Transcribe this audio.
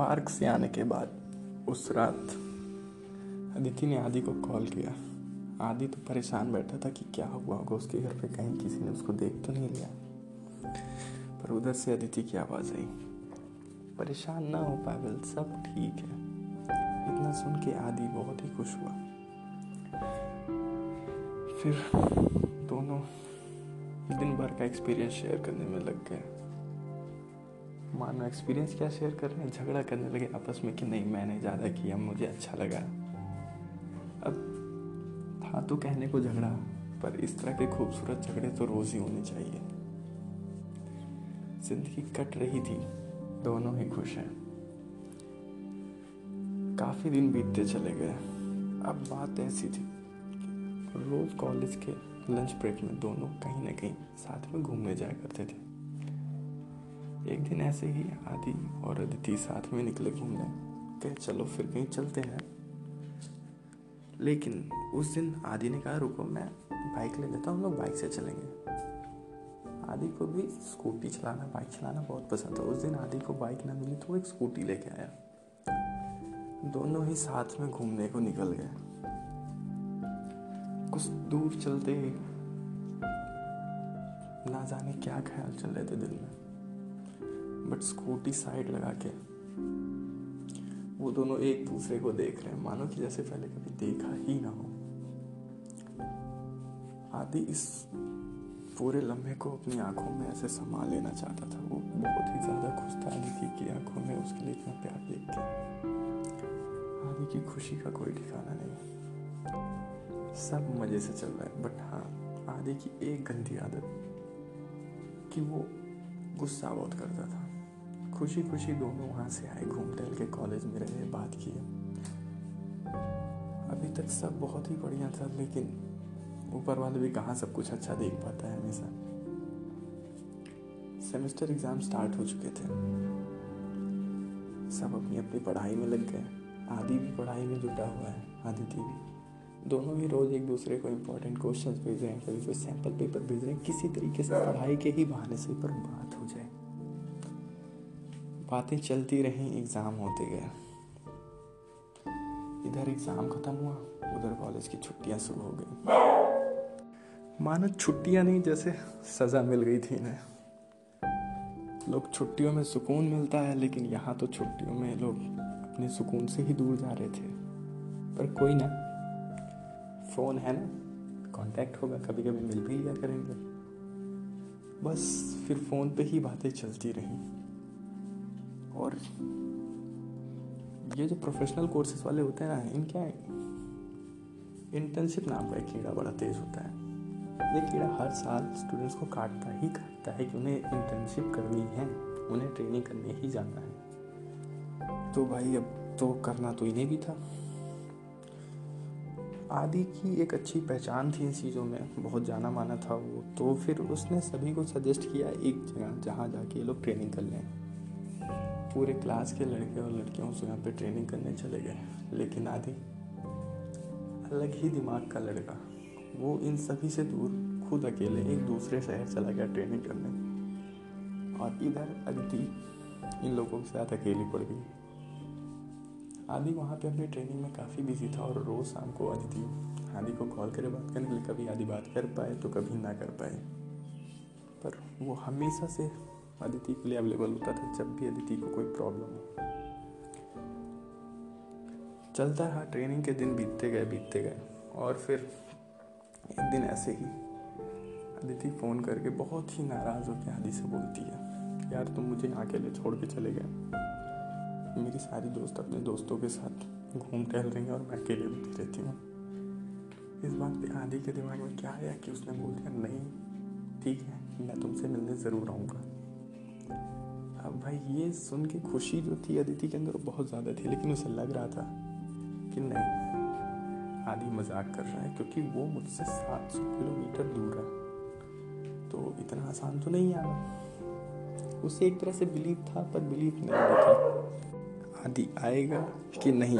Park से आने के बाद, उस रात अदिति ने आदि को कॉल किया। आदि तो परेशान बैठा था कि क्या हुआ होगा, उसके घर पे कहीं किसी ने उसको देख तो नहीं लिया। पर उधर से अदिति की आवाज़ आई, परेशान ना हो पागल, सब ठीक है। इतना सुन के आदि बहुत ही खुश हुआ। फिर दोनों दिन भर का एक्सपीरियंस शेयर करने में लग गए। मानो एक्सपीरियंस क्या शेयर कर रहे हैं? झगड़ा करने लगे आपस में कि नहीं, मैंने ज़्यादा किया, मुझे अच्छा लगा। अब था तो कहने को झगड़ा, पर इस तरह के खूबसूरत झगड़े तो रोज ही होने चाहिए। ज़िंदगी कट रही थी, दोनों ही खुश हैं। काफ़ी दिन बीतते चले गए। अब बात ऐसी थी रोज कॉलेज के लंच ब्रेक में दोनों कहीं ना कहीं साथ में घूमने जाया करते थे। एक दिन ऐसे ही आदि और अदिति साथ में निकले घूमने कहे, चलो फिर कहीं चलते हैं। लेकिन उस दिन आदि ने कहा, रुको, मैं बाइक ले लेता हूँ, हम लोग बाइक से चलेंगे। आदि को भी स्कूटी चलाना बाइक चलाना बहुत पसंद था। उस दिन आदि को बाइक ना मिली तो वो एक स्कूटी लेके आया। दोनों ही साथ में घूमने को निकल गए। कुछ दूर चलते ना जाने क्या ख्याल चल रहे थे दिल में। बट स्कूटी साइड लगा के वो दोनों एक दूसरे को देख रहे हैं। मानो कि जैसे पहले कभी देखा ही ना हो। आदि इस पूरे लम्हे को अपनी आँखों में ऐसे संभाल लेना चाहता था। वो बहुत ही ज़्यादा खुश था आदि की आँखों में उसके लिए इतना प्यार देख के। आदि की खुशी का कोई ठिकाना नहीं। सब मज़े से चल रहा है। बट हाँ आदि की एक गंदी आदत कि वो गुस्सा बहुत करता था। खुशी खुशी दोनों वहाँ से आए घूम टहल के कॉलेज में रहे, बात किए। अभी तक सब बहुत ही बढ़िया था, लेकिन ऊपर वाले भी कहाँ सब कुछ अच्छा देख पाता है हमेशा। सेमेस्टर एग्ज़ाम स्टार्ट हो चुके थे। सब अपनी अपनी पढ़ाई में लग गए। आदि भी पढ़ाई में जुटा हुआ है, आदित्य भी। दोनों ही रोज एक दूसरे को इम्पोर्टेंट क्वेश्चन भेज रहे हैं कभी कोई सैंपल पेपर भेज रहे हैं, किसी तरीके से पढ़ाई के ही बहाने से पर बात हो जाए। बातें चलती रहीं एग्ज़ाम होते गए। इधर एग्ज़ाम ख़त्म हुआ, उधर कॉलेज की छुट्टियाँ शुरू हो गई। मानो छुट्टियाँ नहीं, जैसे सज़ा मिल गई थी इन्हें। लोग छुट्टियों में सुकून मिलता है, लेकिन यहाँ तो छुट्टियों में लोग अपने सुकून से ही दूर जा रहे थे। पर कोई ना फ़ोन है ना कांटेक्ट होगा कभी कभी मिल भी लिया करेंगे। बस फिर फ़ोन पे ही बातें चलती रहीं। और ये जो प्रोफेशनल कोर्सेज वाले होते हैं ना इनका इंटर्नशिप नाम का एक कीड़ा बड़ा तेज होता है। ये कीड़ा हर साल स्टूडेंट्स को काटता ही काटता है कि उन्हें इंटर्नशिप करनी है, उन्हें ट्रेनिंग करने ही जाना है। तो भाई, अब तो करना तो इन्हें भी था। आदि की एक अच्छी पहचान थी इन चीज़ों में, बहुत जाना माना था वो। तो फिर उसने सभी को सजेस्ट किया एक जगह, जहाँ जाके ये लोग ट्रेनिंग कर लें। पूरे क्लास के लड़के और लड़कियों उस यहाँ पे ट्रेनिंग करने चले गए। लेकिन आदि, अलग ही दिमाग का लड़का। वो इन सभी से दूर, खुद अकेले एक दूसरे शहर चला गया ट्रेनिंग करने। और इधर अदिति इन लोगों के साथ अकेली पड़ गई। आदि, वहाँ पे अपनी ट्रेनिंग में काफ़ी बिज़ी था और रोज़ शाम को अदिति आदि को कॉल करे, बात करने के लिए कभी आदि बात कर पाए तो कभी ना कर पाए। पर वो हमेशा से अदिति के लिए अवेलेबल होता था, जब भी अदिति को कोई प्रॉब्लम हो। चलता रहा ट्रेनिंग के दिन बीतते गए बीतते गए और फिर एक दिन ऐसे ही अदिति फ़ोन करके बहुत ही नाराज़ होकर आदि से बोलती है, यार, तुम मुझे यहाँ अकेले छोड़ के चले गए। मेरी सारी दोस्त अपने दोस्तों के साथ घूम टहल रही हैं और मैं अकेले भी रहती हूँ। इस बात पे आदि के दिमाग में क्या आया कि उसने बोल दिया, नहीं, ठीक है, मैं तुमसे मिलने ज़रूर आऊँगा। अब भाई, ये सुन के खुशी जो थी अदिति के अंदर बहुत ज़्यादा थी, लेकिन उसे लग रहा था कि नहीं, आदि मज़ाक कर रहा है, क्योंकि वो मुझसे सात सौ किलोमीटर दूर है। तो इतना आसान तो नहीं आना उसे एक तरह से बिलीव था, पर बिलीव नहीं था। आदि आएगा कि नहीं?